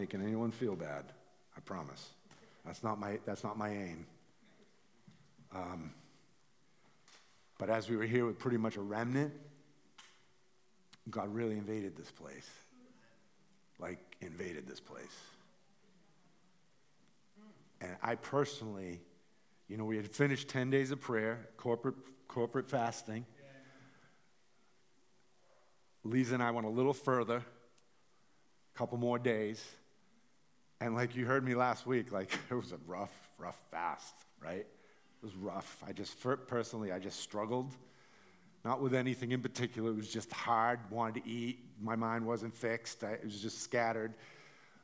making anyone feel bad, I promise. That's not my, that's not my aim. Um, but as we were here with pretty much a remnant, God really invaded this place. Like, invaded this place. And I personally, you know, we had finished 10 days of prayer, corporate, corporate fasting. Lisa and I went a little further, a couple more days. And like you heard me last week, like it was a rough, rough fast, right? It was rough. I just, personally, I just struggled. Not with anything in particular. It was just hard, wanted to eat. My mind wasn't fixed. I, it was just scattered.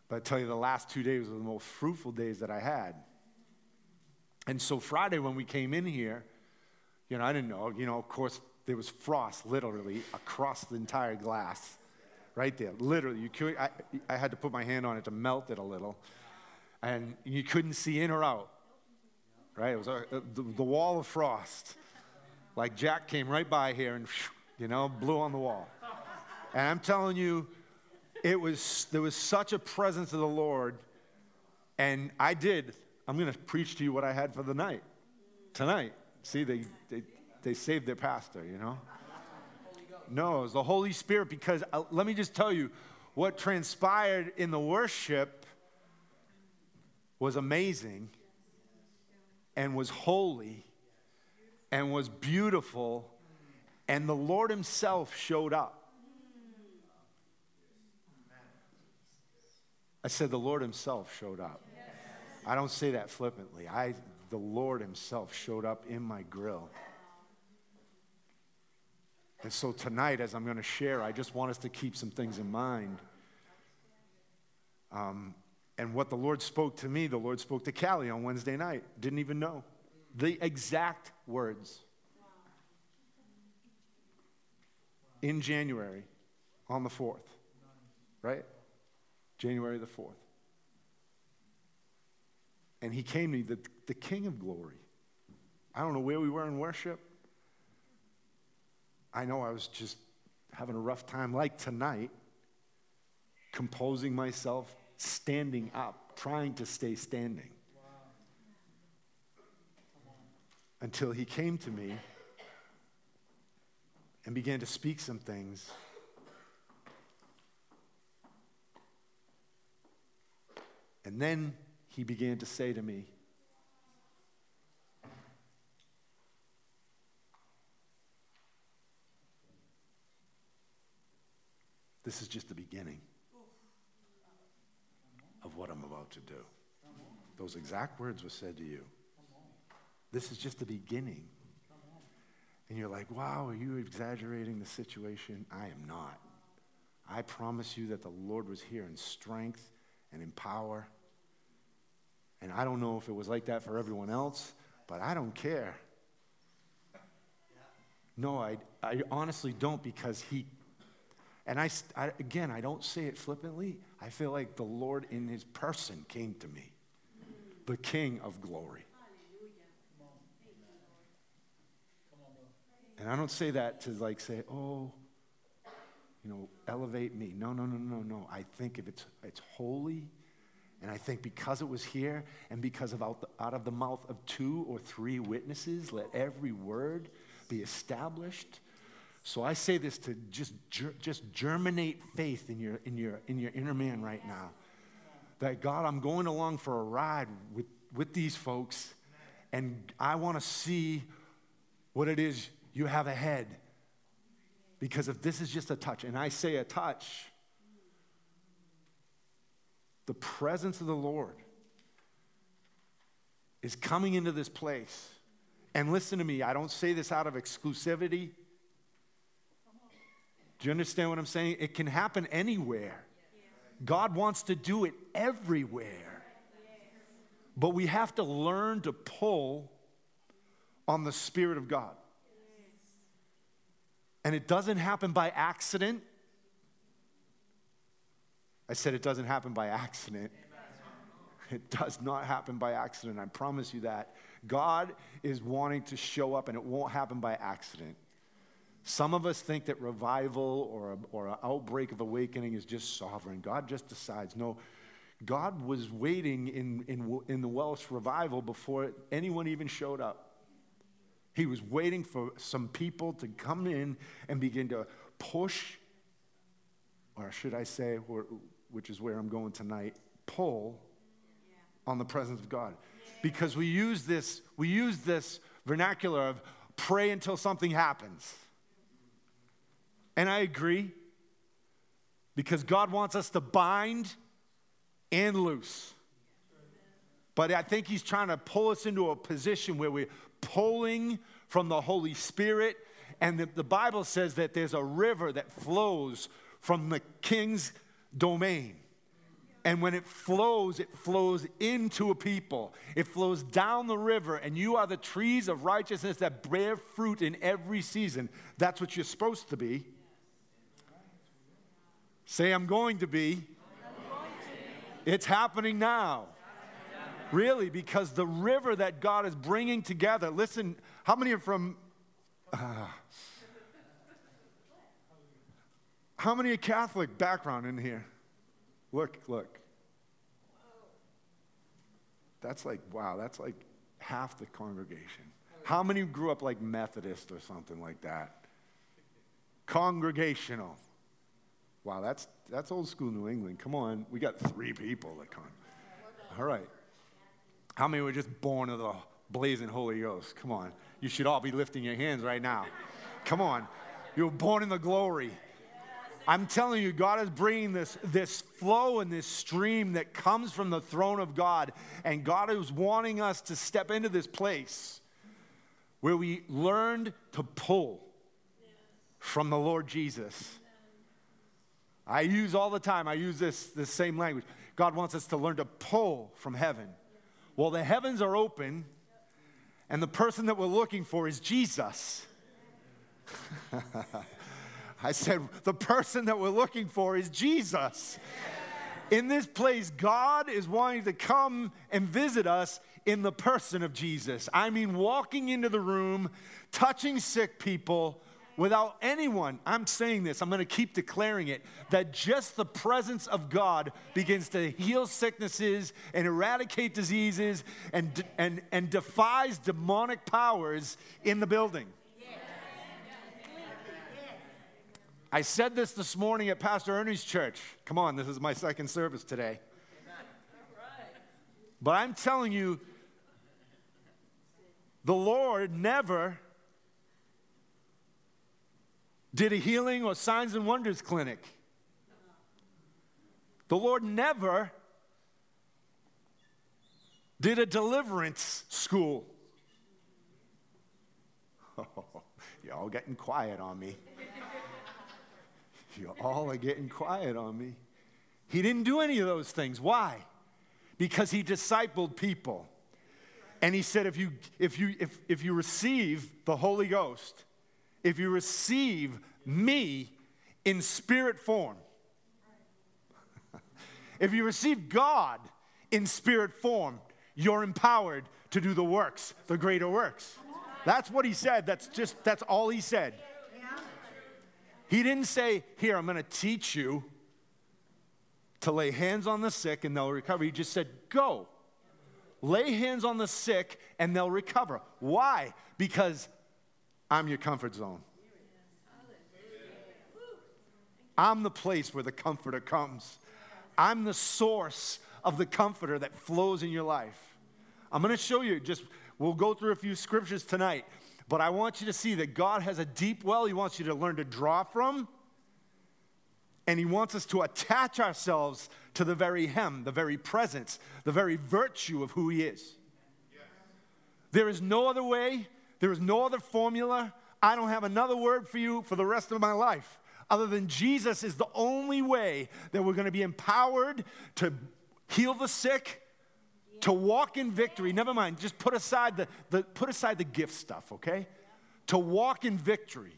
But I tell you, the last two days were the most fruitful days that I had. And so Friday, when we came in here, you know, I didn't know, you know, of course, there was frost literally across the entire glass, right there. Literally, you could, I, I had to put my hand on it to melt it a little. And you couldn't see in or out, right? It was a, the, the wall of frost. Like Jack came right by here and, you know, blew on the wall. And I'm telling you, it was, there was such a presence of the Lord. And I did. I'm going to preach to you what I had for the night, tonight. See, they, they, they saved their pastor, you know? No, it was the Holy Spirit because uh, let me just tell you what transpired in the worship was amazing and was holy and was beautiful, and the Lord Himself showed up. I said, the Lord Himself showed up. I don't say that flippantly. I, the Lord Himself showed up in my grill. And so tonight, as I'm going to share, I just want us to keep some things in mind. Um, and what the Lord spoke to me, the Lord spoke to Callie on Wednesday night. Didn't even know the exact words. In January, on the 4th, right? January the 4th. And he came to me, the, the King of Glory. I don't know where we were in worship. I know I was just having a rough time, like tonight, composing myself, standing up, trying to stay standing. Until he came to me and began to speak some things. And then he began to say to me, This is just the beginning of what I'm about to do. Those exact words were said to you. This is just the beginning. And you're like, wow, are you exaggerating the situation? I am not. I promise you that the Lord was here in strength and in power. And I don't know if it was like that for everyone else, but I don't care. No, I, I honestly don't because he and I, I, again, I don't say it flippantly. I feel like the Lord in his person came to me, the King of glory. And I don't say that to like say, oh, you know, elevate me. No, no, no, no, no. I think if it's, it's holy, and I think because it was here, and because of out, the, out of the mouth of two or three witnesses, let every word be established. So I say this to just, just germinate faith in your, in, your, in your inner man right now. That God, I'm going along for a ride with, with these folks, and I want to see what it is you have a head. Because if this is just a touch, and I say a touch, the presence of the Lord is coming into this place. And listen to me, I don't say this out of exclusivity. Do you understand what I'm saying? It can happen anywhere. God wants to do it everywhere. But we have to learn to pull on the Spirit of God. And it doesn't happen by accident. I said it doesn't happen by accident. It does not happen by accident. I promise you that. God is wanting to show up, and it won't happen by accident. Some of us think that revival or, a, or an outbreak of awakening is just sovereign. God just decides. No, God was waiting in, in, in the Welsh revival before anyone even showed up. He was waiting for some people to come in and begin to push, or should I say, which is where I'm going tonight, pull on the presence of God. Because we use this, we use this vernacular of pray until something happens. And I agree. Because God wants us to bind and loose. But I think He's trying to pull us into a position where we're pulling from the Holy Spirit. And the, the Bible says that there's a river that flows from the king's domain. And when it flows, it flows into a people. It flows down the river, and you are the trees of righteousness that bear fruit in every season. That's what you're supposed to be. Say, I'm going to be. It's happening now. Really, because the river that God is bringing together, listen, how many are from. Uh, how many Catholic background in here? Look, look. That's like, wow, that's like half the congregation. How many grew up like Methodist or something like that? Congregational. Wow, that's, that's old school New England. Come on, we got three people that come. All right. How many were just born of the blazing Holy Ghost? Come on. You should all be lifting your hands right now. Come on. You were born in the glory. I'm telling you, God is bringing this, this flow and this stream that comes from the throne of God. And God is wanting us to step into this place where we learned to pull from the Lord Jesus. I use all the time, I use this, this same language. God wants us to learn to pull from heaven. Well, the heavens are open, and the person that we're looking for is Jesus. I said, the person that we're looking for is Jesus. In this place, God is wanting to come and visit us in the person of Jesus. I mean, walking into the room, touching sick people without anyone, I'm saying this, I'm going to keep declaring it, that just the presence of God begins to heal sicknesses and eradicate diseases and, and, and defies demonic powers in the building. I said this this morning at Pastor Ernie's church. Come on, this is my second service today. But I'm telling you, the Lord never did a healing or signs and wonders clinic. The Lord never did a deliverance school. Oh, y'all getting quiet on me. You all are getting quiet on me. He didn't do any of those things. Why? Because he discipled people. And he said, if you, if you, if, if you receive the Holy Ghost, if you receive me in spirit form, if you receive God in spirit form, you're empowered to do the works, the greater works. That's what he said. That's just, that's all he said. He didn't say, Here, I'm going to teach you to lay hands on the sick and they'll recover. He just said, Go. Lay hands on the sick and they'll recover. Why? Because I'm your comfort zone. I'm the place where the comforter comes. I'm the source of the comforter that flows in your life. I'm going to show you just, we'll go through a few scriptures tonight. But I want you to see that God has a deep well He wants you to learn to draw from. And He wants us to attach ourselves to the very hem, the very presence, the very virtue of who He is. There is no other way, there is no other formula. I don't have another word for you for the rest of my life other than Jesus is the only way that we're going to be empowered to heal the sick, to walk in victory. Never mind, just put aside the, the, put aside the gift stuff, okay? To walk in victory,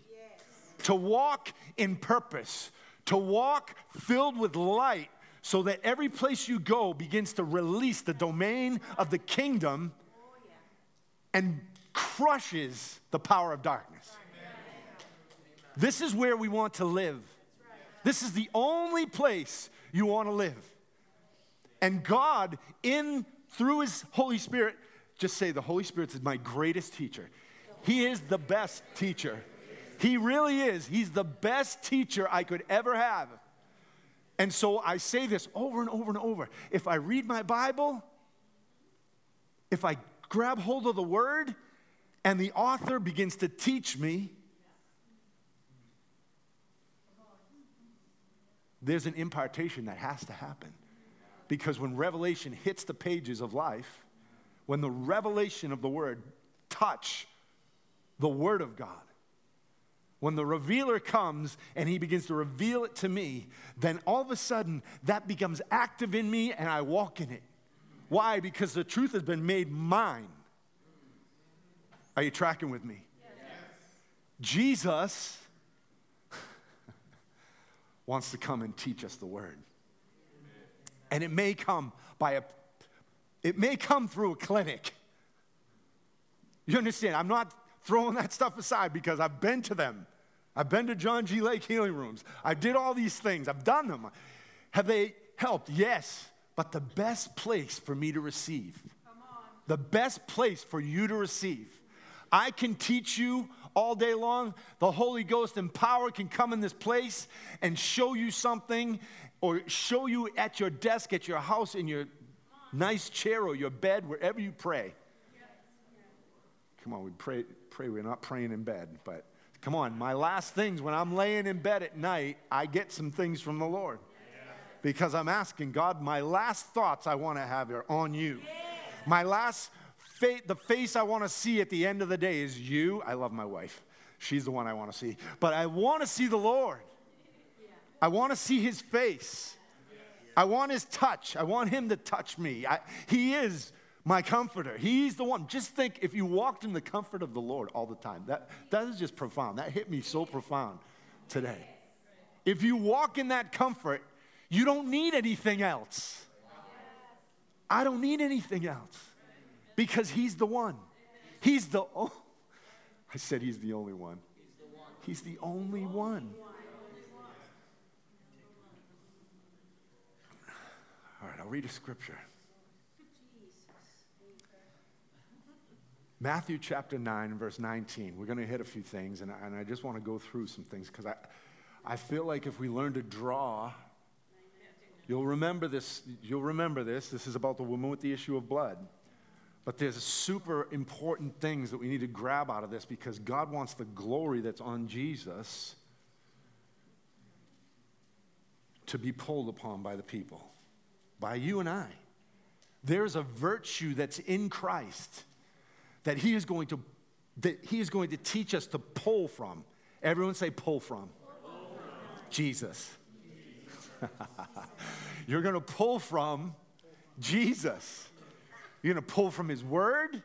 to walk in purpose, to walk filled with light so that every place you go begins to release the domain of the kingdom and crushes the power of darkness. This is where we want to live. This is the only place you want to live. And God, in through His Holy Spirit, just say the Holy Spirit is my greatest teacher. He is the best teacher. He really is. He's the best teacher I could ever have. And so I say this over and over and over. If I read my Bible, if I grab hold of the word, and the author begins to teach me, there's an impartation that has to happen. Because when revelation hits the pages of life, when the revelation of the word touch the word of God, when the revealer comes and he begins to reveal it to me, then all of a sudden that becomes active in me and I walk in it. Why? Because the truth has been made mine. Are you tracking with me? Yes. Jesus wants to come and teach us the word. And it may come by a it may come through a clinic. You understand? I'm not throwing that stuff aside because I've been to them. I've been to John G. Lake healing rooms. I did all these things. I've done them. Have they helped? Yes. But the best place for me to receive, the best place for you to receive I can teach you all day long. The Holy Ghost and power can come in this place and show you something or show you at your desk, at your house, in your nice chair or your bed, wherever you pray. Come on, we pray, pray. We're not praying in bed, but come on. My last things when I'm laying in bed at night, I get some things from the Lord because I'm asking God, my last thoughts I want to have are on you. My last fa- the face I want to see at the end of the day is you. I love my wife. She's the one I want to see. But I want to see the Lord. I want to see his face. I want his touch. I want him to touch me. I, he is my comforter. He's the one. Just think if you walked in the comfort of the Lord all the time. That, that is just profound. That hit me so profound today. If you walk in that comfort, you don't need anything else. I don't need anything else because he's the one. He's the I said he's the only one. He's the only one. All right, I'll read a scripture. Matthew chapter 9, verse 19. We're going to hit a few things, and I, and I just want to go through some things because I, I feel like if we learn to draw, you'll remember this. You'll remember this. This is about the woman with the issue of blood. But there's super important things that we need to grab out of this because God wants the glory that's on Jesus to be pulled upon by the people, by you and I. There's a virtue that's in Christ that he is going to that he is going to teach us to pull from. Everyone say pull from. Pull from. Jesus. You're going to pull from Jesus. You're going to pull from His Word.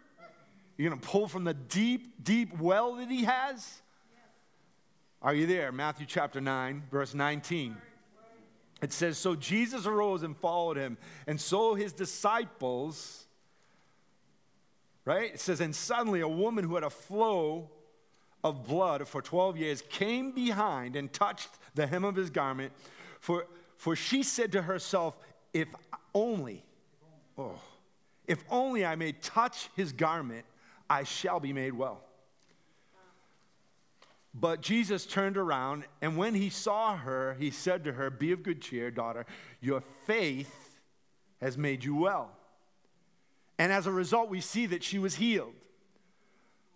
You're going to pull from the deep, deep well that He has. Are you there? Matthew chapter 9, verse 19. It says, So Jesus arose and followed him, and so his disciples, right? It says, And suddenly a woman who had a flow of blood for 12 years came behind and touched the hem of his garment. For, for she said to herself, If only, oh, if only I may touch his garment, I shall be made well. But Jesus turned around, and when he saw her, he said to her, Be of good cheer, daughter, your faith has made you well. And as a result, we see that she was healed.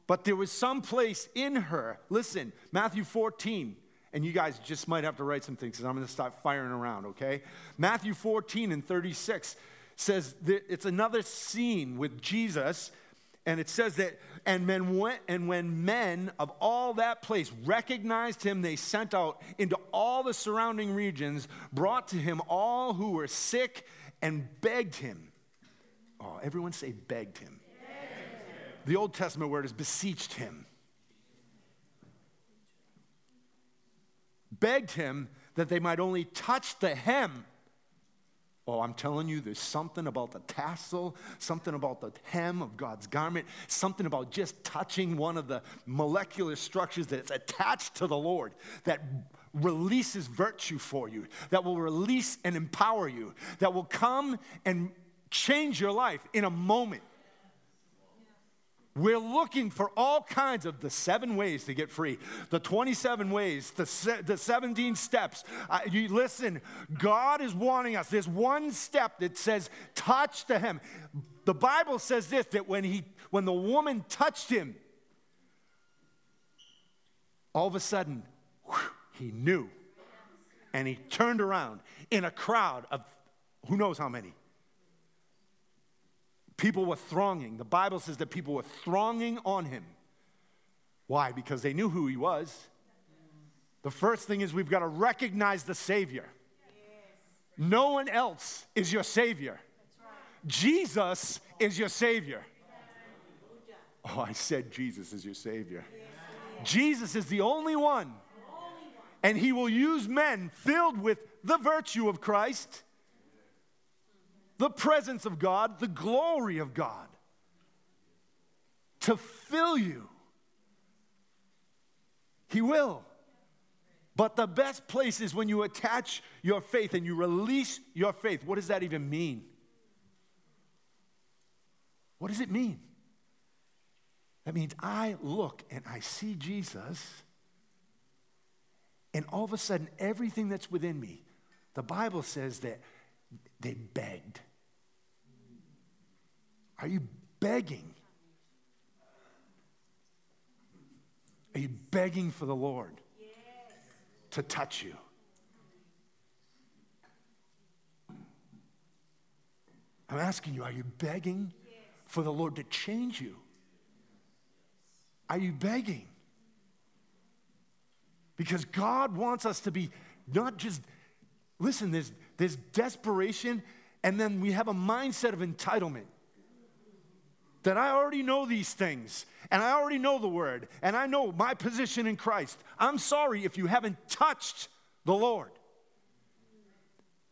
But there was some place in her, listen, Matthew 14, and you guys just might have to write some things because I'm going to start firing around, okay? Matthew 14 and 36 says that it's another scene with Jesus, and it says that, and, men went, and when men of all that place recognized him, they sent out into all the surrounding regions, brought to him all who were sick, and begged him. Oh, everyone say begged him. The Old Testament word is beseeched him. Begged him that they might only touch the hem Oh, I'm telling you, there's something about the tassel, something about the hem of God's garment, something about just touching one of the molecular structures that's attached to the Lord that releases virtue for you, that will release and empower you, that will come and change your life in a moment. We're looking for all kinds of the seven ways to get free, the 27 ways, the, se- the 17 steps. You listen, God is wanting us. There's one step that says, touch the him. The Bible says this that when, he, when the woman touched him, all of a sudden, whew, he knew. And he turned around in a crowd of who knows how many. People were thronging. The Bible says that people were thronging on him. Why? Because they knew who he was. The first thing is we've got to recognize the Savior. No one else is your Savior. Jesus is your Savior. Oh, I said Jesus is your Savior. Jesus is the only one. And he will use men filled with the virtue of Christ the presence of God, the glory of God to fill you. He will. But the best place is when you attach your faith and you release your faith. What does that even mean? What does it mean? That means I look and I see Jesus, and all of a sudden, everything that's within me, the Bible says that they begged. Are you begging? Are you begging for the Lord yes. to touch you? I'm asking you, are you begging yes. for the Lord to change you? Are you begging? Because God wants us to be not just, listen, there's, there's desperation, and then we have a mindset of entitlement that I already know these things and I already know the word and I know my position in Christ. I'm sorry if you haven't touched the Lord,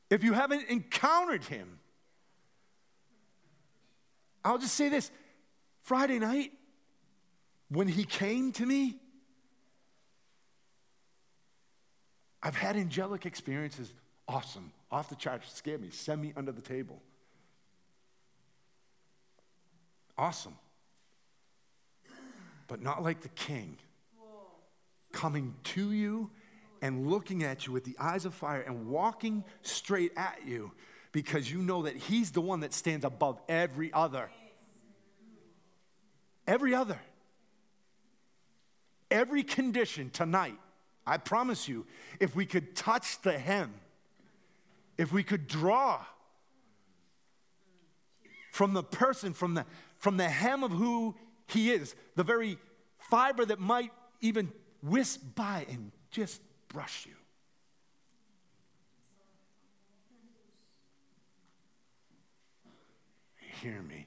if you haven't encountered Him. I'll just say this Friday night, when He came to me, I've had angelic experiences. Awesome. Off the charts, scared me. Send me under the table. Awesome. But not like the king coming to you and looking at you with the eyes of fire and walking straight at you because you know that he's the one that stands above every other. Every other. Every condition tonight, I promise you, if we could touch the hem, if we could draw from the person, from the from the hem of who he is, the very fiber that might even whisk by and just brush you. Hear me.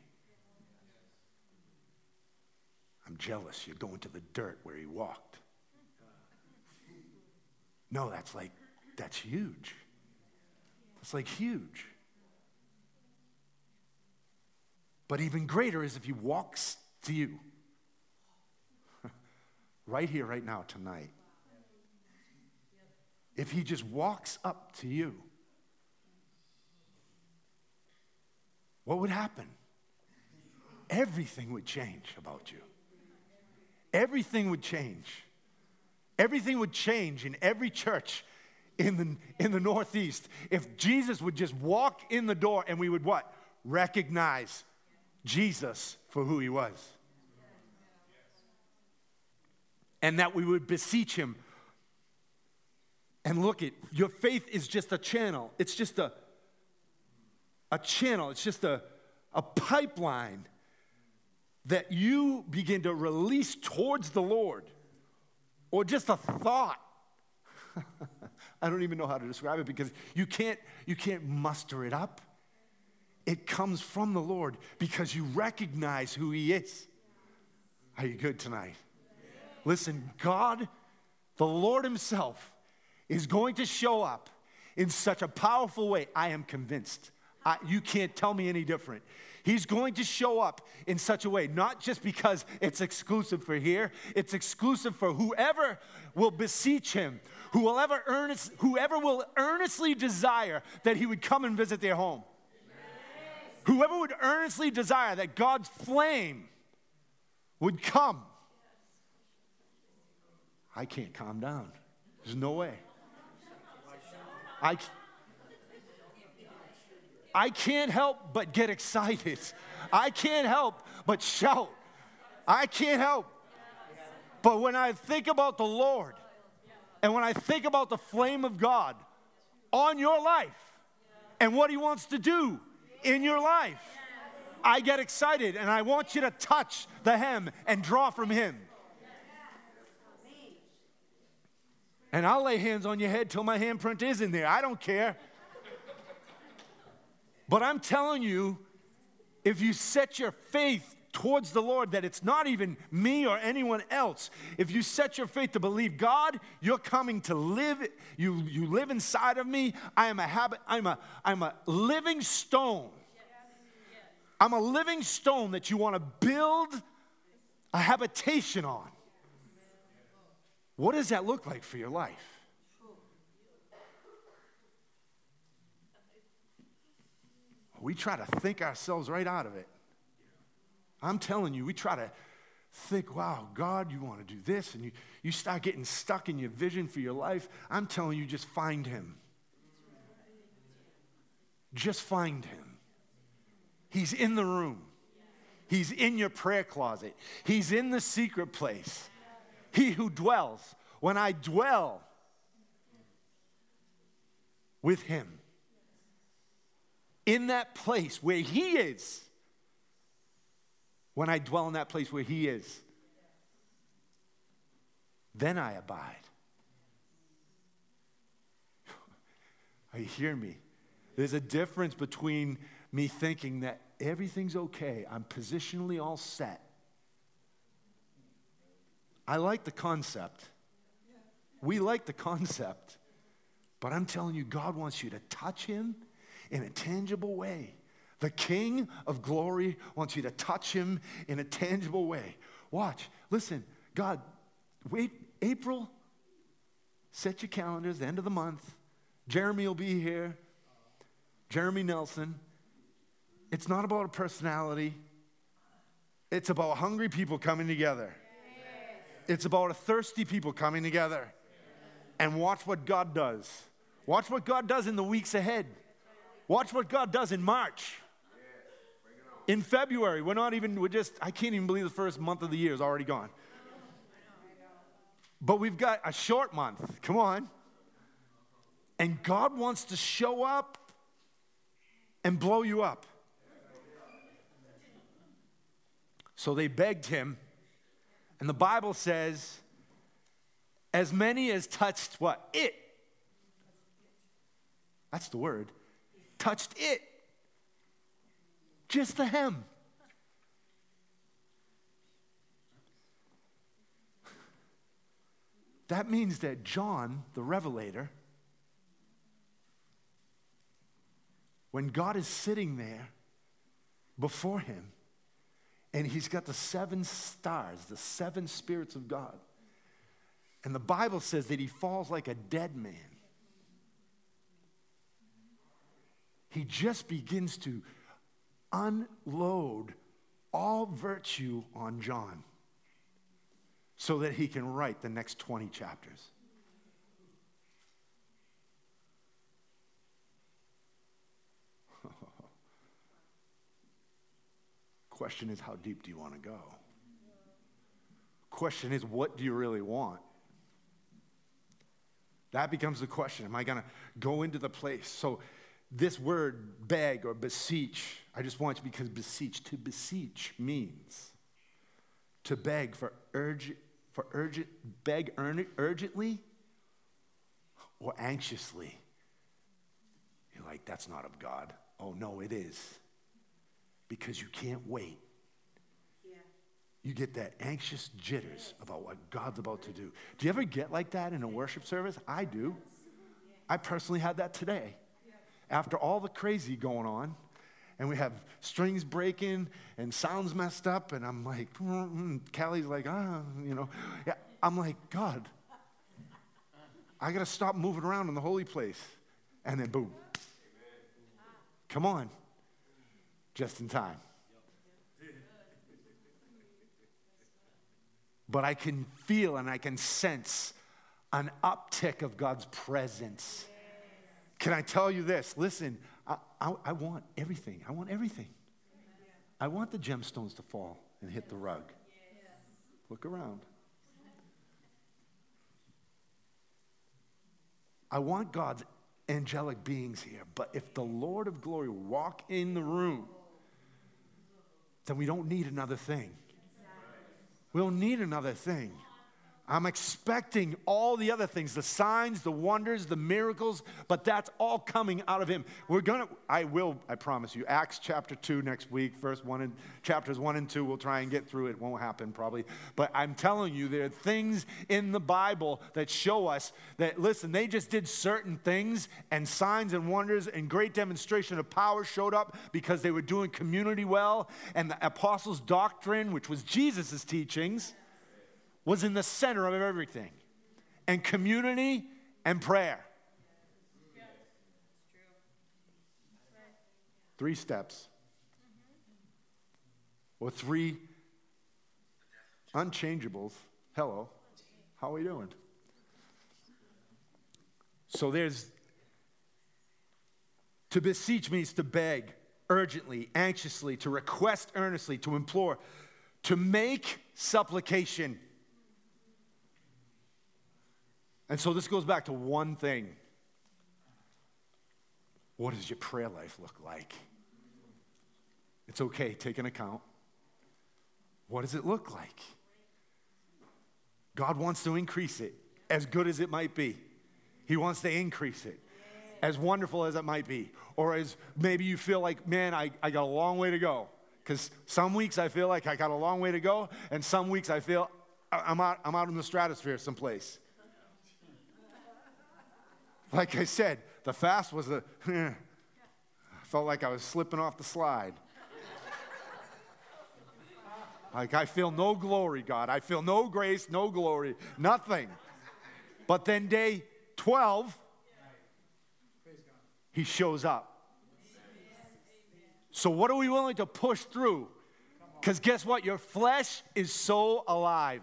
I'm jealous you're going to the dirt where he walked. No, that's like, that's huge. It's like huge. But even greater is if he walks to you right here, right now, tonight. If he just walks up to you, what would happen? Everything would change about you. Everything would change. Everything would change in every church in the, in the Northeast if Jesus would just walk in the door and we would what? Recognize Jesus for who he was. And that we would beseech him. And look, it your faith is just a channel. It's just a, a channel. It's just a, a pipeline that you begin to release towards the Lord. Or just a thought. I don't even know how to describe it because you can't, you can't muster it up. It comes from the Lord because you recognize who He is. Are you good tonight? Listen, God, the Lord Himself, is going to show up in such a powerful way. I am convinced. I, you can't tell me any different. He's going to show up in such a way, not just because it's exclusive for here, it's exclusive for whoever will beseech him, who will ever earnest, whoever will earnestly desire that he would come and visit their home. Whoever would earnestly desire that God's flame would come. I can't calm down. There's no way. I, I can't help but get excited. I can't help but shout. I can't help. But when I think about the Lord and when I think about the flame of God on your life and what He wants to do in your life, I get excited and I want you to touch the hem and draw from Him. And I'll lay hands on your head till my handprint is in there. I don't care. But I'm telling you, if you set your faith towards the Lord, that it's not even me or anyone else, if you set your faith to believe, God, you're coming to live, you, you live inside of me. I am a habit, I'm a, I'm a living stone. I'm a living stone that you want to build a habitation on. What does that look like for your life? We try to think ourselves right out of it. I'm telling you, we try to think, wow, God, you want to do this, and you, you start getting stuck in your vision for your life. I'm telling you, just find Him. Just find Him. He's in the room, He's in your prayer closet, He's in the secret place. He who dwells, when I dwell with him in that place where he is, when I dwell in that place where he is, then I abide. Are you hearing me? There's a difference between me thinking that everything's okay, I'm positionally all set, I like the concept. We like the concept. But I'm telling you, God wants you to touch Him in a tangible way. The King of glory wants you to touch Him in a tangible way. Watch, listen, God, wait, April, set your calendars, the end of the month. Jeremy will be here. Jeremy Nelson. It's not about a personality, it's about hungry people coming together. It's about a thirsty people coming together. And watch what God does. Watch what God does in the weeks ahead. Watch what God does in March. In February, we're not even, we're just, I can't even believe the first month of the year is already gone. But we've got a short month. Come on. And God wants to show up and blow you up. So they begged him and the Bible says, as many as touched what? It. That's the word. Touched it. Just the hem. That means that John, the Revelator, when God is sitting there before him, and he's got the seven stars, the seven spirits of God. And the Bible says that he falls like a dead man. He just begins to unload all virtue on John so that he can write the next 20 chapters. Question is, how deep do you want to go? Question is, what do you really want? That becomes the question. Am I going to go into the place? So, this word beg or beseech, I just want you because beseech, to beseech means to beg for urgent, for urgent, beg urgently or anxiously. You're like, that's not of God. Oh, no, it is because you can't wait. You get that anxious jitters about what God's about to do. Do you ever get like that in a worship service? I do. I personally had that today. after all the crazy going on, and we have strings breaking and sounds messed up, and I'm like, mm, Callie's like, ah, you know. Yeah, I'm like, God, I got to stop moving around in the holy place. And then boom. Come on. Just in time. But I can feel and I can sense an uptick of God's presence. Can I tell you this? Listen, I, I, I, want everything. I want everything. I want the gemstones to fall and hit the rug. Look around. I want God's angelic beings here, but if the Lord of glory walk in the room, then we don't need another thing. We don't need another thing. I'm expecting all the other things, the signs, the wonders, the miracles, but that's all coming out of him. We're going to, I will, I promise you, Acts chapter 2 next week, first one and chapters 1 and 2, we'll try and get through it. Won't happen probably. But I'm telling you, there are things in the Bible that show us that, listen, they just did certain things and signs and wonders and great demonstration of power showed up because they were doing community well. And the apostles' doctrine, which was Jesus' teachings, was in the center of everything, and community and prayer. Three steps. Or three unchangeables. Hello. How are we doing? So there's to beseech means to beg urgently, anxiously, to request earnestly, to implore, to make supplication. And so this goes back to one thing. What does your prayer life look like? It's okay, take an account. What does it look like? God wants to increase it, as good as it might be. He wants to increase it, as wonderful as it might be. Or as maybe you feel like, man, I, I got a long way to go. Because some weeks I feel like I got a long way to go, and some weeks I feel I'm out, I'm out in the stratosphere someplace. Like I said, the fast was a, eh, I felt like I was slipping off the slide. Like, I feel no glory, God. I feel no grace, no glory, nothing. But then day 12, he shows up. So, what are we willing to push through? Because guess what? Your flesh is so alive,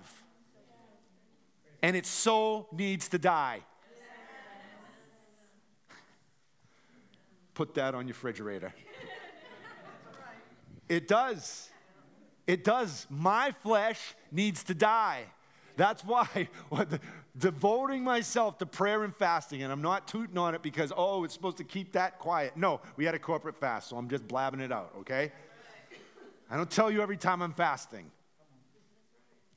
and it so needs to die. Put that on your refrigerator. It does. It does. My flesh needs to die. That's why the, devoting myself to prayer and fasting, and I'm not tooting on it because, oh, it's supposed to keep that quiet. No, we had a corporate fast, so I'm just blabbing it out, okay? I don't tell you every time I'm fasting.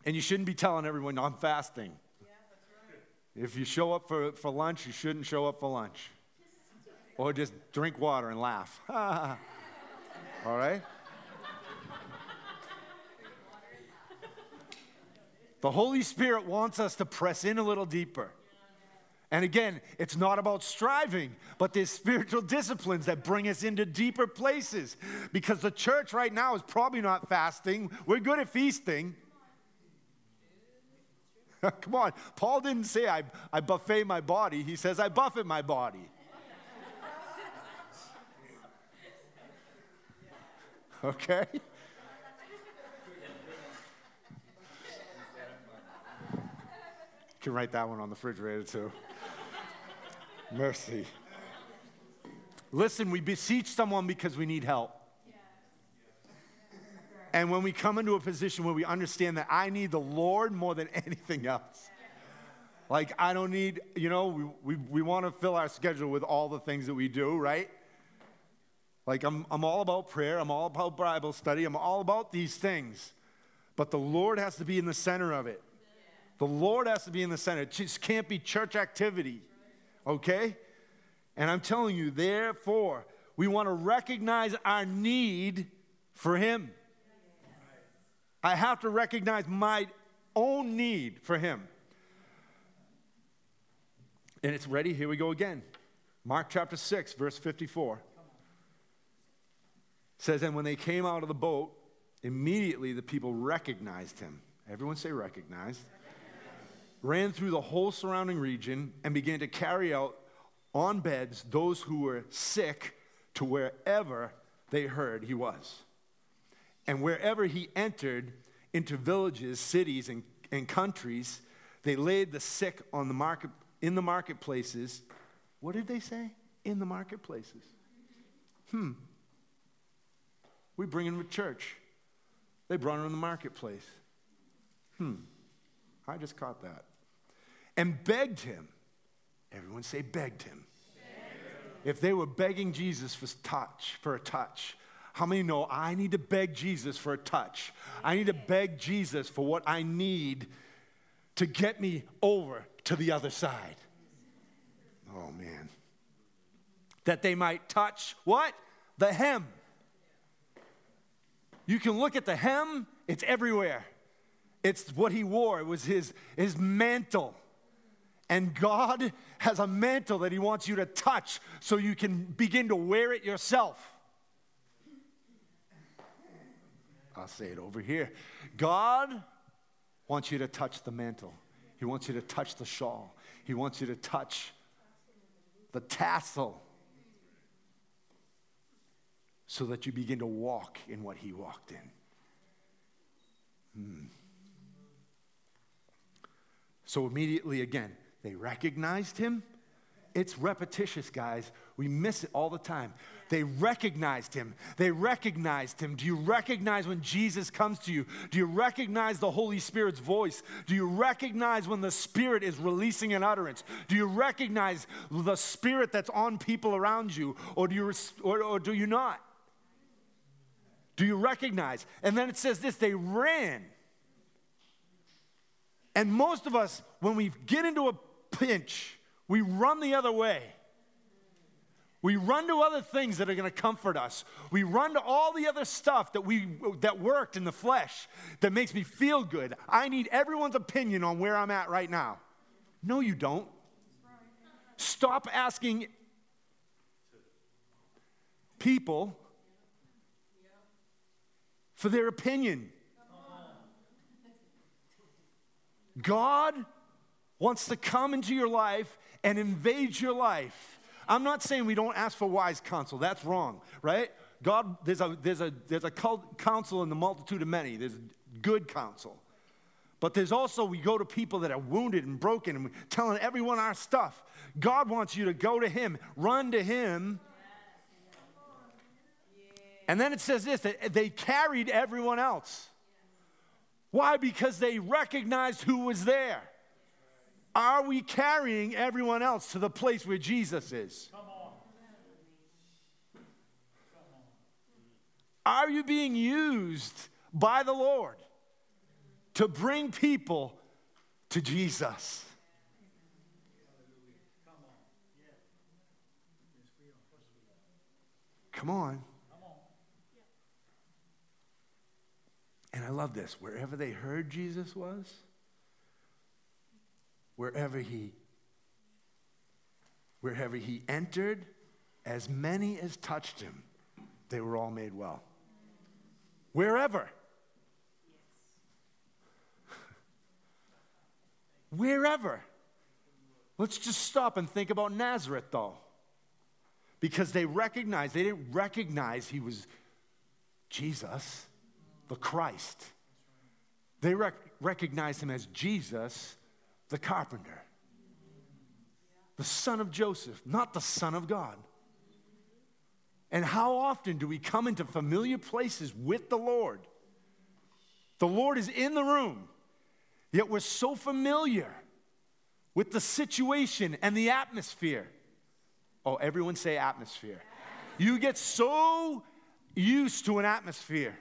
And you shouldn't be telling everyone I'm fasting. If you show up for, for lunch, you shouldn't show up for lunch or just drink water and laugh. All right? The Holy Spirit wants us to press in a little deeper. And again, it's not about striving, but there's spiritual disciplines that bring us into deeper places. Because the church right now is probably not fasting. We're good at feasting. Come on. Paul didn't say I, I buffet my body, he says I buffet my body. Okay? You can write that one on the refrigerator too. Mercy. Listen, we beseech someone because we need help. And when we come into a position where we understand that I need the Lord more than anything else, like I don't need, you know, we, we, we want to fill our schedule with all the things that we do, right? Like, I'm, I'm all about prayer, I'm all about Bible study, I'm all about these things. But the Lord has to be in the center of it. The Lord has to be in the center. It just can't be church activity, okay? And I'm telling you, therefore, we want to recognize our need for Him. I have to recognize my own need for Him. And it's ready. Here we go again. Mark chapter 6, verse 54 says, And when they came out of the boat, immediately the people recognized him. Everyone say recognized. Ran through the whole surrounding region and began to carry out on beds those who were sick to wherever they heard he was. And wherever he entered into villages, cities, and, and countries, they laid the sick on the market, in the marketplaces. What did they say? In the marketplaces. Hmm. We bring him to church. They brought him in the marketplace. Hmm. I just caught that. And begged him. Everyone say, begged him. If they were begging Jesus for touch, for a touch, how many know I need to beg Jesus for a touch? I need to beg Jesus for what I need to get me over to the other side. Oh man. That they might touch what? The hem. You can look at the hem, it's everywhere. It's what he wore, it was his, his mantle. And God has a mantle that He wants you to touch so you can begin to wear it yourself. I'll say it over here. God wants you to touch the mantle, He wants you to touch the shawl, He wants you to touch the tassel so that you begin to walk in what He walked in. Hmm. So immediately again, they recognized him. It's repetitious, guys. We miss it all the time. They recognized him. They recognized him. Do you recognize when Jesus comes to you? Do you recognize the Holy Spirit's voice? Do you recognize when the Spirit is releasing an utterance? Do you recognize the Spirit that's on people around you? Or do you, or, or do you not? Do you recognize? And then it says this they ran. And most of us, when we get into a pinch, we run the other way. We run to other things that are going to comfort us. We run to all the other stuff that we that worked in the flesh that makes me feel good. I need everyone's opinion on where I'm at right now. No, you don't. Stop asking people for their opinion. God wants to come into your life and invade your life. I'm not saying we don't ask for wise counsel. That's wrong, right? God, there's a, there's a, there's a counsel in the multitude of many. There's good counsel. But there's also, we go to people that are wounded and broken and telling everyone our stuff. God wants you to go to Him, run to Him. And then it says this that they carried everyone else. Why? Because they recognized who was there. Are we carrying everyone else to the place where Jesus is? Come on. Are you being used by the Lord to bring people to Jesus? Come on. And I love this. Wherever they heard Jesus was, wherever he wherever he entered, as many as touched him, they were all made well. Wherever. Wherever. Let's just stop and think about Nazareth, though. Because they recognized, they didn't recognize he was Jesus, the Christ. They rec- him as Jesus, the carpenter, the son of Joseph, not the son of God. And how often do we come into familiar places with the Lord? The Lord is in the room, yet we're so familiar with the situation and the atmosphere. Oh, everyone say atmosphere. You get so used to an atmosphere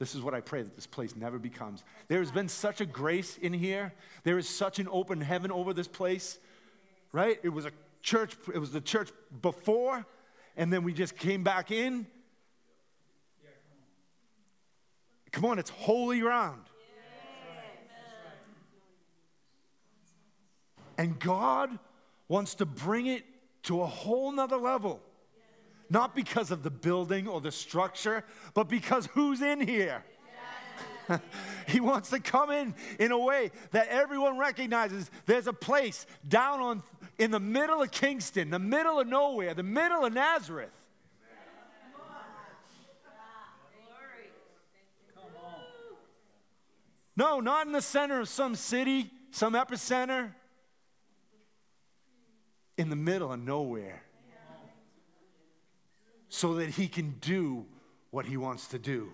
this is what I pray that this place never becomes. There has been such a grace in here. There is such an open heaven over this place, right? It was a church, it was the church before, and then we just came back in. Come on, it's holy ground. And God wants to bring it to a whole nother level. Not because of the building or the structure, but because who's in here? he wants to come in in a way that everyone recognizes there's a place down on in the middle of Kingston, the middle of nowhere, the middle of Nazareth. No, not in the center of some city, some epicenter. In the middle of nowhere. So that he can do what he wants to do.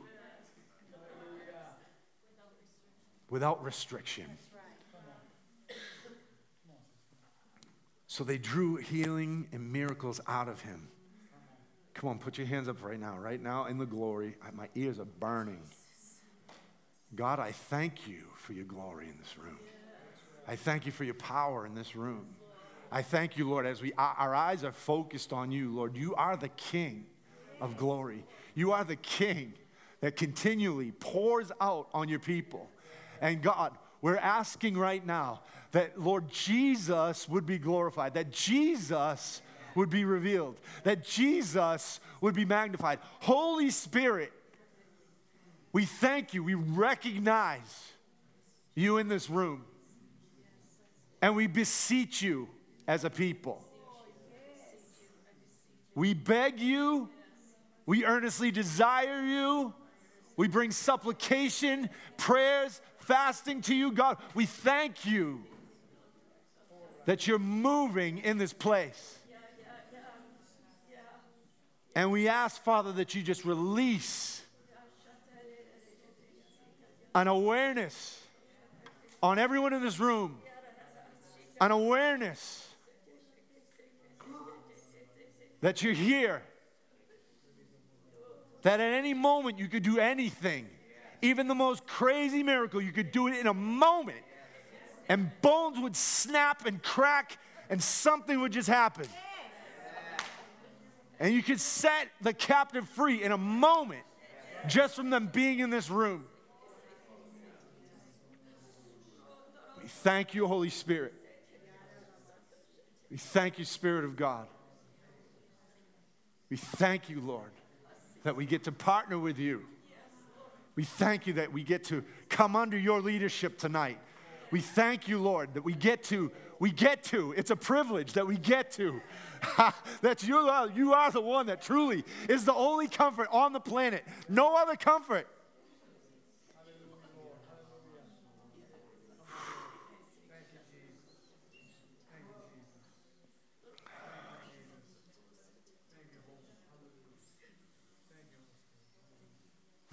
without restriction. So they drew healing and miracles out of him. Come on, put your hands up right now. Right now, in the glory, my ears are burning. God, I thank you for your glory in this room. I thank you for your power in this room. I thank you, Lord, as we our eyes are focused on you, Lord. You are the King of glory. You are the King that continually pours out on your people. And God, we're asking right now that, Lord, Jesus would be glorified, that Jesus would be revealed, that Jesus would be magnified. Holy Spirit, we thank you. We recognize you in this room. And we beseech you as a people. We beg you, we earnestly desire you, we bring supplication, prayers, fasting to you, God. We thank you that you're moving in this place. And we ask, Father, that you just release an awareness on everyone in this room, an awareness that you're here, that at any moment you could do anything even the most crazy miracle, you could do it in a moment, and bones would snap and crack, and something would just happen. And you could set the captive free in a moment just from them being in this room. We thank you, Holy Spirit. We thank you, Spirit of God. We thank you, Lord, that we get to partner with you we thank you that we get to come under your leadership tonight. We thank you, Lord, that we get to, we get to, it's a privilege that we get to. that you you are the one that truly is the only comfort on the planet. No other comfort.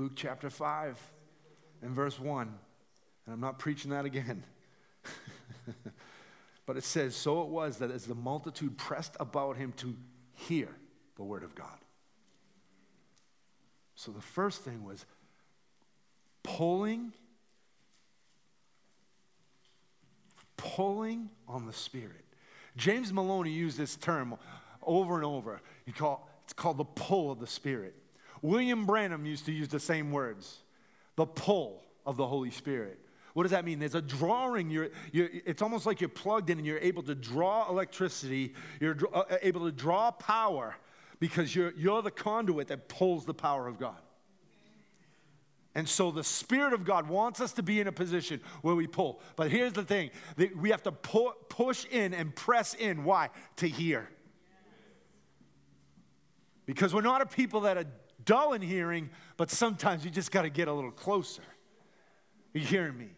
Luke chapter 5 and verse 1. And I'm not preaching that again. but it says, So it was that as the multitude pressed about him to hear the word of God. So the first thing was pulling, pulling on the Spirit. James Maloney used this term over and over. Call, it's called the pull of the Spirit. William Branham used to use the same words the pull of the Holy Spirit. What does that mean? There's a drawing. You're, you're, it's almost like you're plugged in and you're able to draw electricity. You're uh, able to draw power because you're, you're the conduit that pulls the power of God. And so the Spirit of God wants us to be in a position where we pull. But here's the thing that we have to pu- push in and press in. Why? To hear. Because we're not a people that are dull in hearing, but sometimes you just got to get a little closer. Are you hearing me?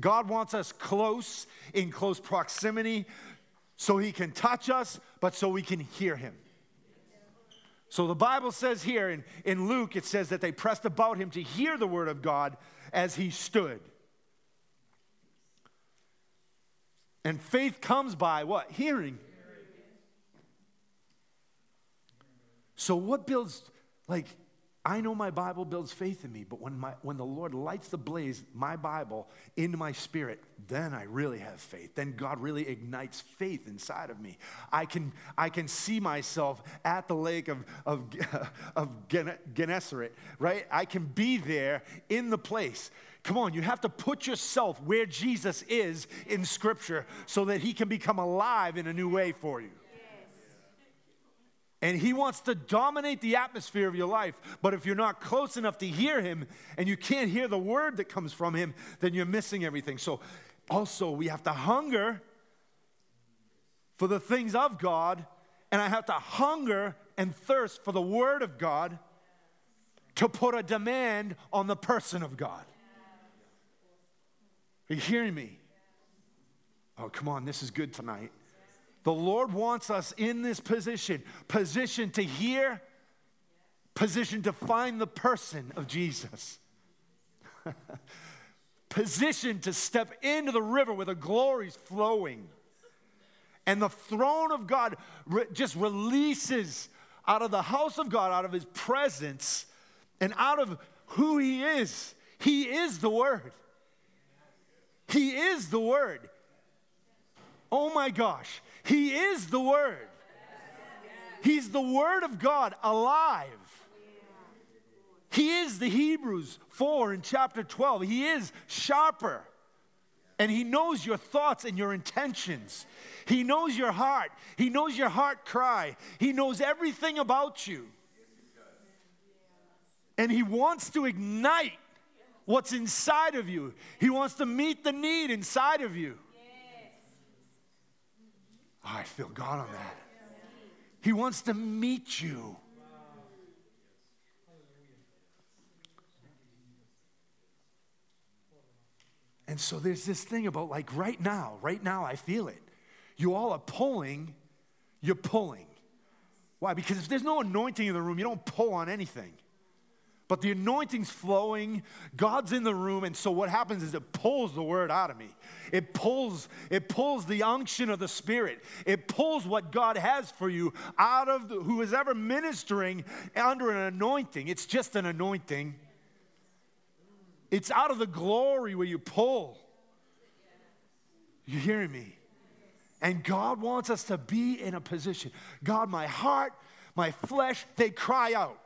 God wants us close, in close proximity, so He can touch us, but so we can hear Him. So the Bible says here in, in Luke, it says that they pressed about Him to hear the word of God as He stood. And faith comes by what? Hearing. So, what builds like, I know my Bible builds faith in me, but when, my, when the Lord lights the blaze, my Bible, into my spirit, then I really have faith. Then God really ignites faith inside of me. I can, I can see myself at the lake of, of, of Gennesaret, right? I can be there in the place. Come on, you have to put yourself where Jesus is in Scripture so that he can become alive in a new way for you. And he wants to dominate the atmosphere of your life. But if you're not close enough to hear him and you can't hear the word that comes from him, then you're missing everything. So also, we have to hunger for the things of God, and I have to hunger and thirst for the word of God to put a demand on the person of God. Are you hearing me? Oh, come on, this is good tonight. The Lord wants us in this position, position to hear, position to find the person of Jesus. position to step into the river where the glory's flowing. And the throne of God re- just releases out of the house of God, out of his presence, and out of who he is. He is the Word. He is the Word. Oh my gosh. He is the Word. He's the Word of God alive. He is the Hebrews 4 in chapter 12. He is sharper. And He knows your thoughts and your intentions. He knows your heart. He knows your heart cry. He knows everything about you. And He wants to ignite what's inside of you, He wants to meet the need inside of you. Oh, I feel God on that. He wants to meet you. And so there's this thing about like right now, right now, I feel it. You all are pulling, you're pulling. Why? Because if there's no anointing in the room, you don't pull on anything. But the anointing's flowing, God's in the room, and so what happens is it pulls the word out of me. It pulls, it pulls the unction of the Spirit. It pulls what God has for you out of the, who is ever ministering under an anointing. It's just an anointing. It's out of the glory where you pull. You hearing me? And God wants us to be in a position. God, my heart, my flesh, they cry out.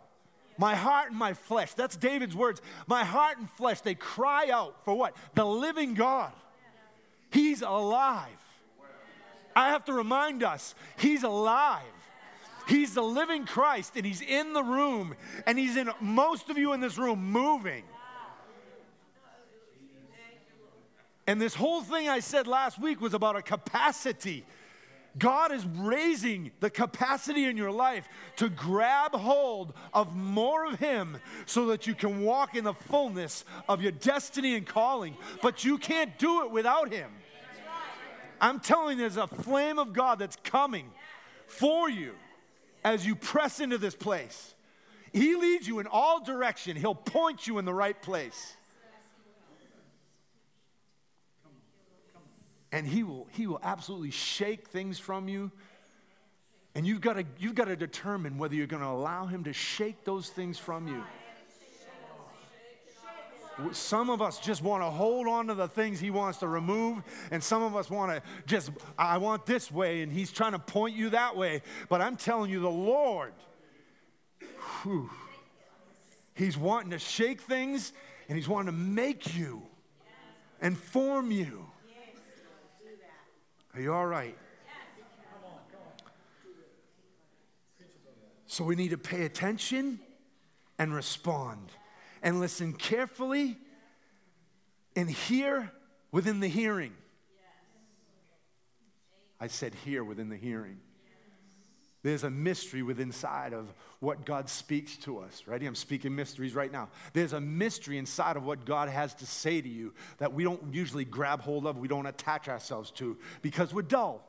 My heart and my flesh. That's David's words. My heart and flesh, they cry out for what? The living God. He's alive. I have to remind us, He's alive. He's the living Christ, and He's in the room, and He's in most of you in this room moving. And this whole thing I said last week was about a capacity. God is raising the capacity in your life to grab hold of more of Him so that you can walk in the fullness of your destiny and calling. But you can't do it without Him. I'm telling you, there's a flame of God that's coming for you as you press into this place. He leads you in all direction. He'll point you in the right place. And he will, he will absolutely shake things from you. And you've got to, you've got to determine whether you're going to allow him to shake those things from you. Some of us just want to hold on to the things he wants to remove, and some of us want to just, I want this way, and he's trying to point you that way. But I'm telling you, the Lord, whew, he's wanting to shake things, and he's wanting to make you and form you. Are you all right? So we need to pay attention and respond and listen carefully and hear within the hearing. I said hear within the hearing. There's a mystery within inside of what God speaks to us. Ready? I'm speaking mysteries right now. There's a mystery inside of what God has to say to you that we don't usually grab hold of, we don't attach ourselves to because we're dull.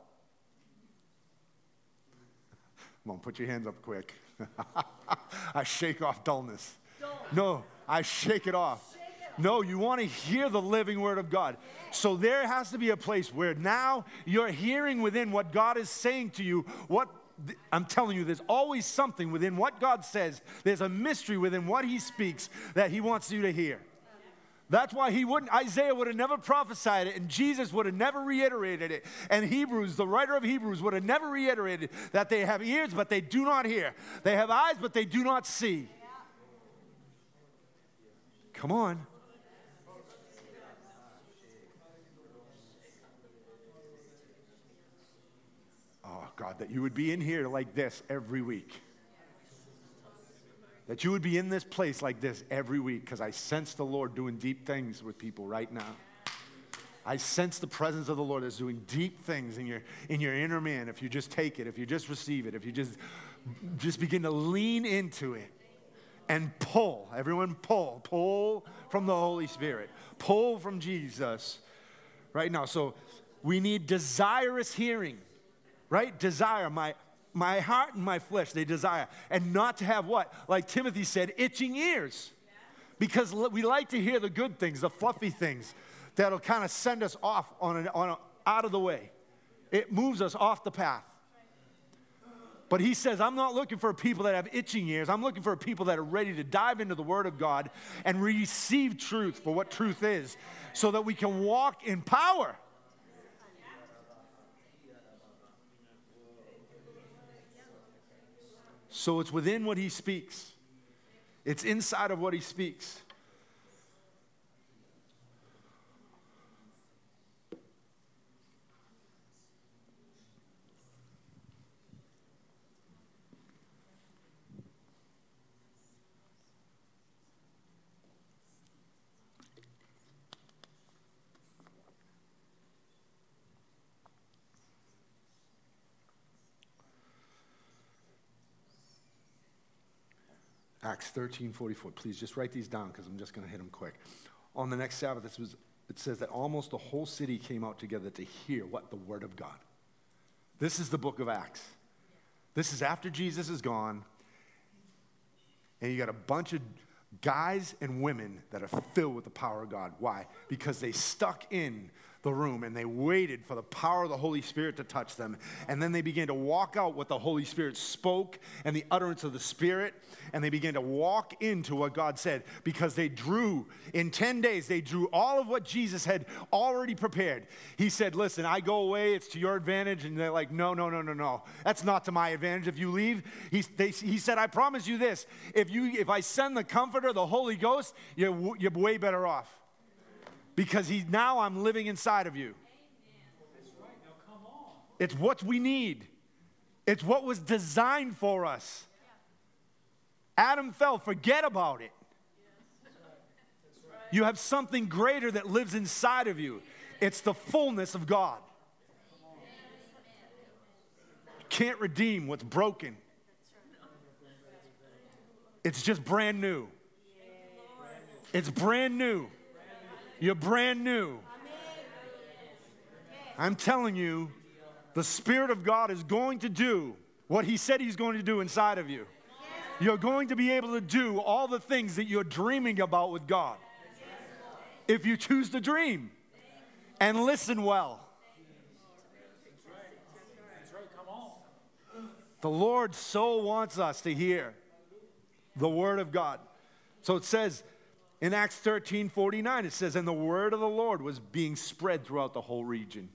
Come on, put your hands up quick. I shake off dullness. No, I shake it off. No, you want to hear the living word of God. So there has to be a place where now you're hearing within what God is saying to you, what I'm telling you, there's always something within what God says. There's a mystery within what He speaks that He wants you to hear. That's why he wouldn't, Isaiah would have never prophesied it, and Jesus would have never reiterated it. And Hebrews, the writer of Hebrews, would have never reiterated that they have ears, but they do not hear. They have eyes, but they do not see. Come on. Oh, God, that you would be in here like this every week. That you would be in this place like this every week because I sense the Lord doing deep things with people right now. I sense the presence of the Lord is doing deep things in your, in your inner man if you just take it, if you just receive it, if you just, just begin to lean into it and pull. Everyone pull. Pull from the Holy Spirit. Pull from Jesus right now. So we need desirous hearing, right? Desire. My, my heart and my flesh, they desire. And not to have what? Like Timothy said, itching ears. Because we like to hear the good things, the fluffy things that'll kind of send us off on, an, on a, out of the way. It moves us off the path. But he says, I'm not looking for people that have itching ears. I'm looking for people that are ready to dive into the Word of God and receive truth for what truth is so that we can walk in power. So it's within what he speaks, it's inside of what he speaks. Acts 13 44. Please just write these down because I'm just going to hit them quick. On the next Sabbath, this was, it says that almost the whole city came out together to hear what? The Word of God. This is the book of Acts. This is after Jesus is gone, and you got a bunch of guys and women that are filled with the power of God. Why? Because they stuck in the room and they waited for the power of the Holy Spirit to touch them. And then they began to walk out what the Holy Spirit spoke and the utterance of the Spirit. And they began to walk into what God said because they drew, in 10 days, they drew all of what Jesus had already prepared. He said, Listen, I go away, it's to your advantage. And they're like, No, no, no, no, no. That's not to my advantage. If you leave, he, they, he said, I promise you this if, you, if I send the Comforter, the Holy Ghost, you're, you're way better off because he, now I'm living inside of you. It's what we need. It's what was designed for us. Adam fell, forget about it. You have something greater that lives inside of you. It's the fullness of God. You can't redeem what's broken. It's just brand new. It's brand new. You're brand new. I'm telling you, the Spirit of God is going to do what He said He's going to do inside of you. You're going to be able to do all the things that you're dreaming about with God. If you choose to dream and listen well. The Lord so wants us to hear the Word of God. So it says, in Acts 13 49, it says, And the word of the Lord was being spread throughout the whole region.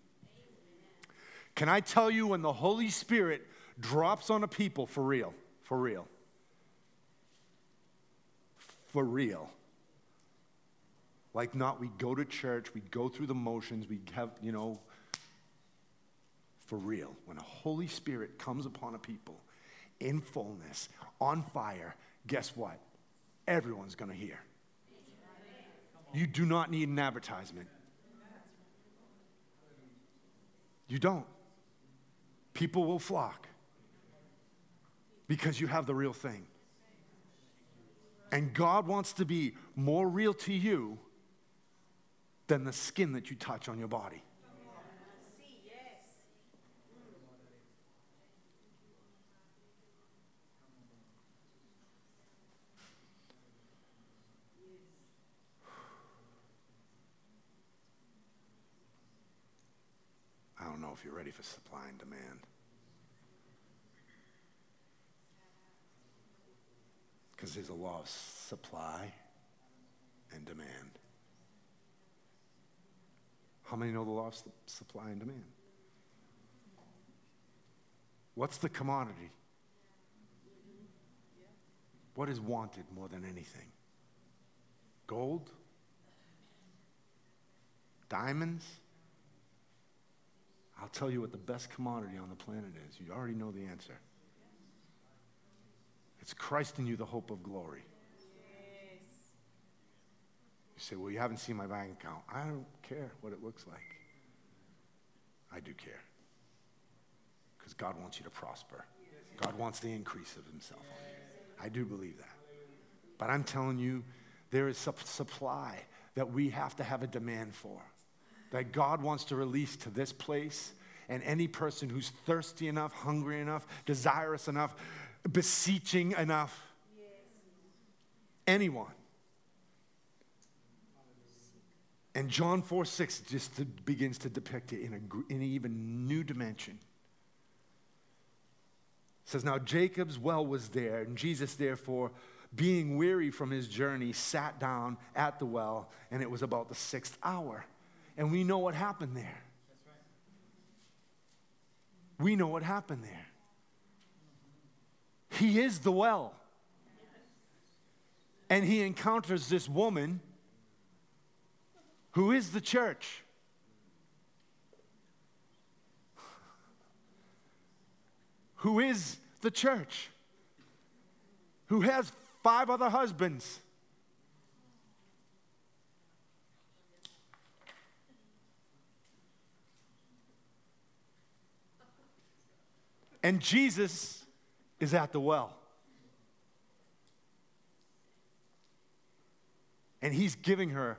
Can I tell you when the Holy Spirit drops on a people for real? For real. For real. Like, not we go to church, we go through the motions, we have, you know, for real. When a Holy Spirit comes upon a people in fullness, on fire, guess what? Everyone's to hear. You do not need an advertisement. You don't. People will flock because you have the real thing. And God wants to be more real to you than the skin that you touch on your body. If you're ready for supply and demand. Because there's a law of supply and demand. How many know the law of supply and demand? What's the commodity? What is wanted more than anything? Gold? Diamonds? I'll tell you what the best commodity on the planet is. You already know the answer. It's Christ in you, the hope of glory. You say, Well, you haven't seen my bank account. I don't care what it looks like. I do care. Because God wants you to prosper, God wants the increase of Himself on you. I do believe that. But I'm telling you, there is a supply that we have to have a demand for, that God wants to release to this place. And any person who's thirsty enough, hungry enough, desirous enough, beseeching enough, anyone. And John 4 6 just to, begins to depict it in, a, in an even new dimension. It says, Now Jacob's well was there, and Jesus, therefore, being weary from his journey, sat down at the well, and it was about the sixth hour. And we know what happened there. We know what happened there. He is the well. And he encounters this woman who is the church. Who is the church? Who has five other husbands? And Jesus is at the well. And he's giving her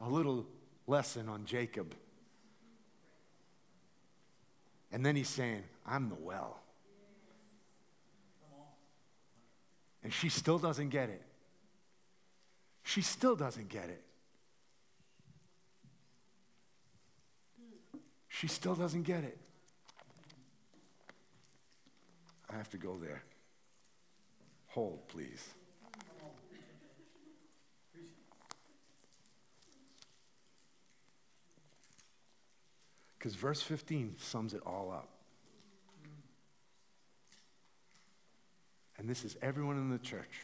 a little lesson on Jacob. And then he's saying, I'm the well. And she still doesn't get it. She still doesn't get it. She still doesn't get it. I have to go there. Hold, please. Because verse 15 sums it all up. And this is everyone in the church.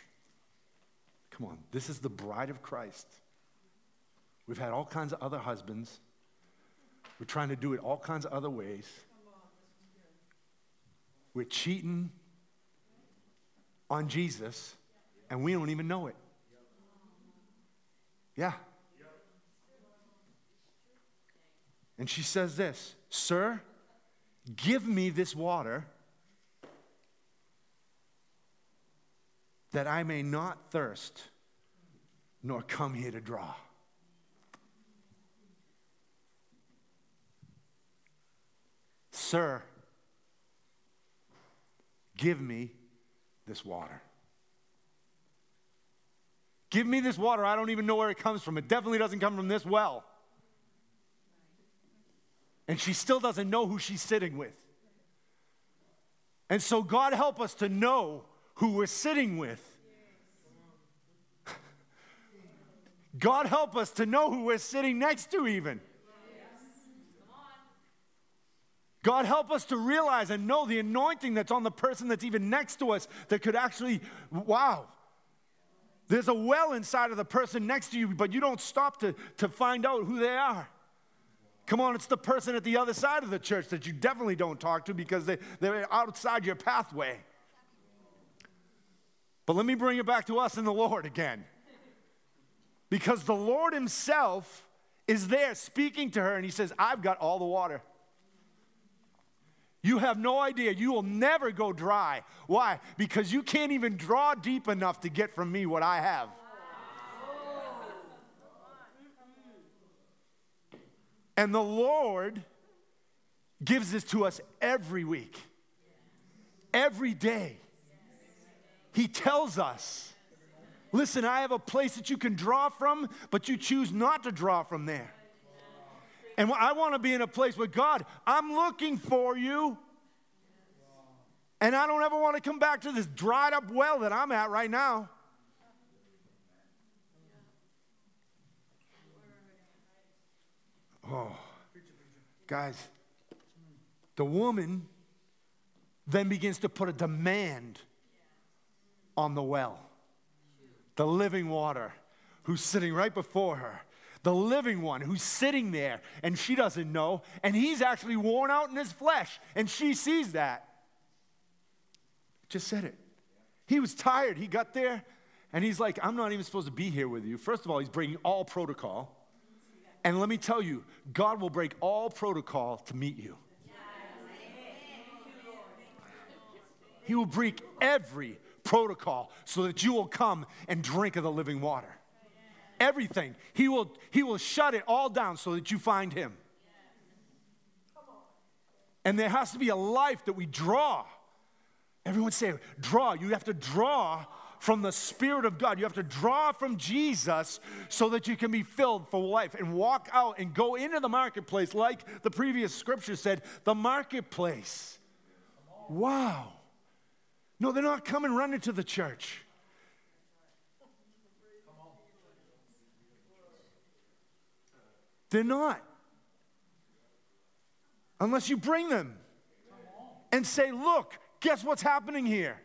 Come on, this is the bride of Christ. We've had all kinds of other husbands. We're trying to do it all kinds of other ways. We're cheating on Jesus, and we don't even know it. Yeah. And she says this Sir, give me this water that I may not thirst nor come here to draw. Sir, give me this water. Give me this water. I don't even know where it comes from. It definitely doesn't come from this well and she still doesn't know who she's sitting with. And so, God help us to know who we're sitting with. God help us to know who we're sitting next to, even. God help us to realize and know the anointing that's on the person that's even next to us that could actually, wow. There's a well inside of the person next to you, but you don't stop to, to find out who they are. Come on, it's the person at the other side of the church that you definitely don't talk to because they, they're outside your pathway. But let me bring it back to us and the Lord again. Because the Lord Himself is there speaking to her, and He says, I've got all the water. You have no idea. You will never go dry. Why? Because you can't even draw deep enough to get from me what I have. And the Lord gives this to us every week, every day. He tells us, listen, I have a place that you can draw from, but you choose not to draw from there. And I want to be in a place where God, I'm looking for you. And I don't ever want to come back to this dried up well that I'm at right now. Oh, guys, the woman then begins to put a demand on the well, the living water, who's sitting right before her. The living one who's sitting there and she doesn't know, and he's actually worn out in his flesh, and she sees that. Just said it. He was tired. He got there, and he's like, I'm not even supposed to be here with you. First of all, he's breaking all protocol. And let me tell you, God will break all protocol to meet you. He will break every protocol so that you will come and drink of the living water. Everything. He will, he will shut it all down so that you find Him. And there has to be a life that we draw. Everyone say, draw. You have to draw from the Spirit of God. You have to draw from Jesus so that you can be filled for life and walk out and go into the marketplace, like the previous scripture said, the marketplace. Wow. No, they're not coming running to the church. They're not. Unless you bring them and say, look, guess what's happening here?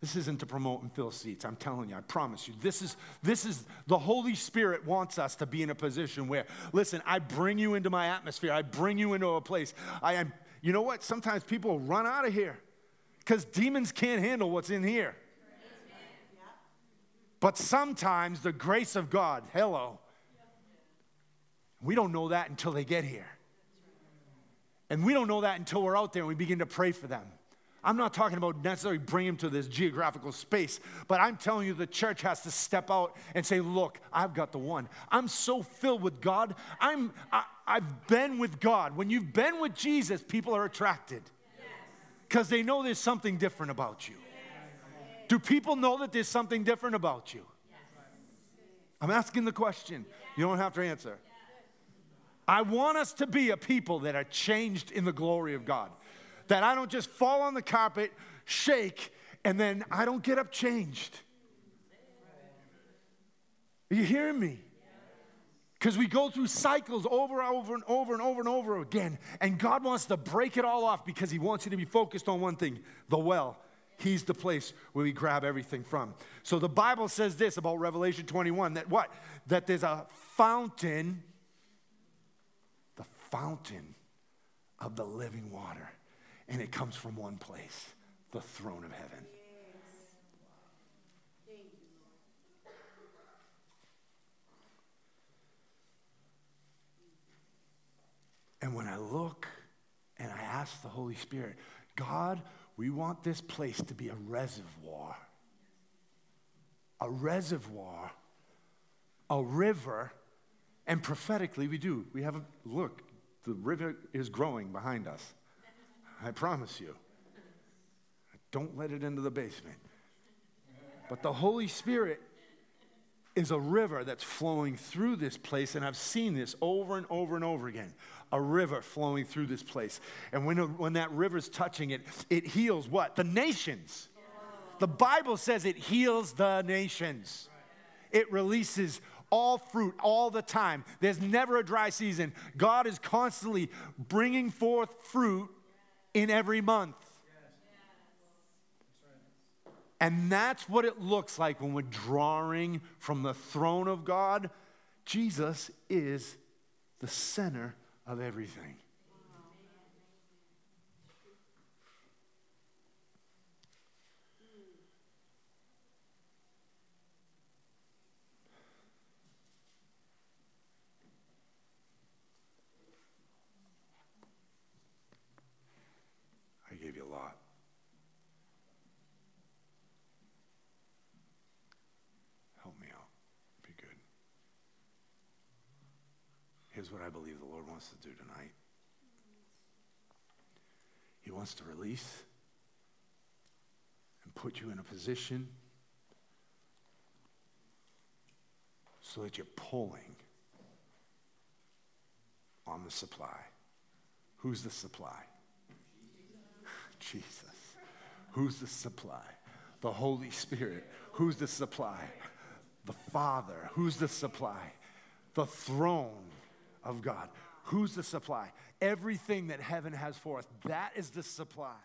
This isn't to promote and fill seats. I'm telling you, I promise you. This is this is the Holy Spirit wants us to be in a position where, listen, I bring you into my atmosphere. I bring you into a place. I am, you know what? Sometimes people run out of here because demons can't handle what's in here. But sometimes the grace of God, hello, we don't know that until they get here. And we don't know that until we're out there and we begin to pray for them. I'm not talking about necessarily bring them to this geographical space, but I'm telling you the church has to step out and say, Look, I've got the one. I'm so filled with God. I'm, I, I've been with God. When you've been with Jesus, people are attracted because they know there's something different about you. Do people know that there's something different about you? I'm asking the question. You don't have to answer. I want us to be a people that are changed in the glory of God. That I don't just fall on the carpet, shake, and then I don't get up changed. Are you hearing me? Because we go through cycles over and over and over and over and over again. And God wants to break it all off because He wants you to be focused on one thing the well. He's the place where we grab everything from. So the Bible says this about Revelation 21 that what? That there's a fountain fountain of the living water. And it comes from one place the throne of heaven. And when I look and I ask the Holy Spirit, God, we want this place to be a reservoir. A reservoir, a river, and prophetically we do. We have a look, the river is growing behind us. I promise you. Don't let it into the basement. But the Holy Spirit is a river that's flowing through this place, and I've seen this over and over and over again. A river flowing through this place. And when, when that river's touching it, it heals what? The nations. The Bible says it heals the nations. It releases all fruit all the time. There's never a dry season. God is constantly bringing forth fruit in every month. And that's what it looks like when we're drawing from the throne of God. Jesus is the center of everything. What I believe the Lord wants to do tonight He wants to release and put you in a position so that you're pulling on the supply. Who's the supply? Jesus. Who's the supply? The Holy Spirit. Who's the supply? The Father. Who's the supply? The throne of God. Who's the supply? Everything that heaven has for us, that is the supply.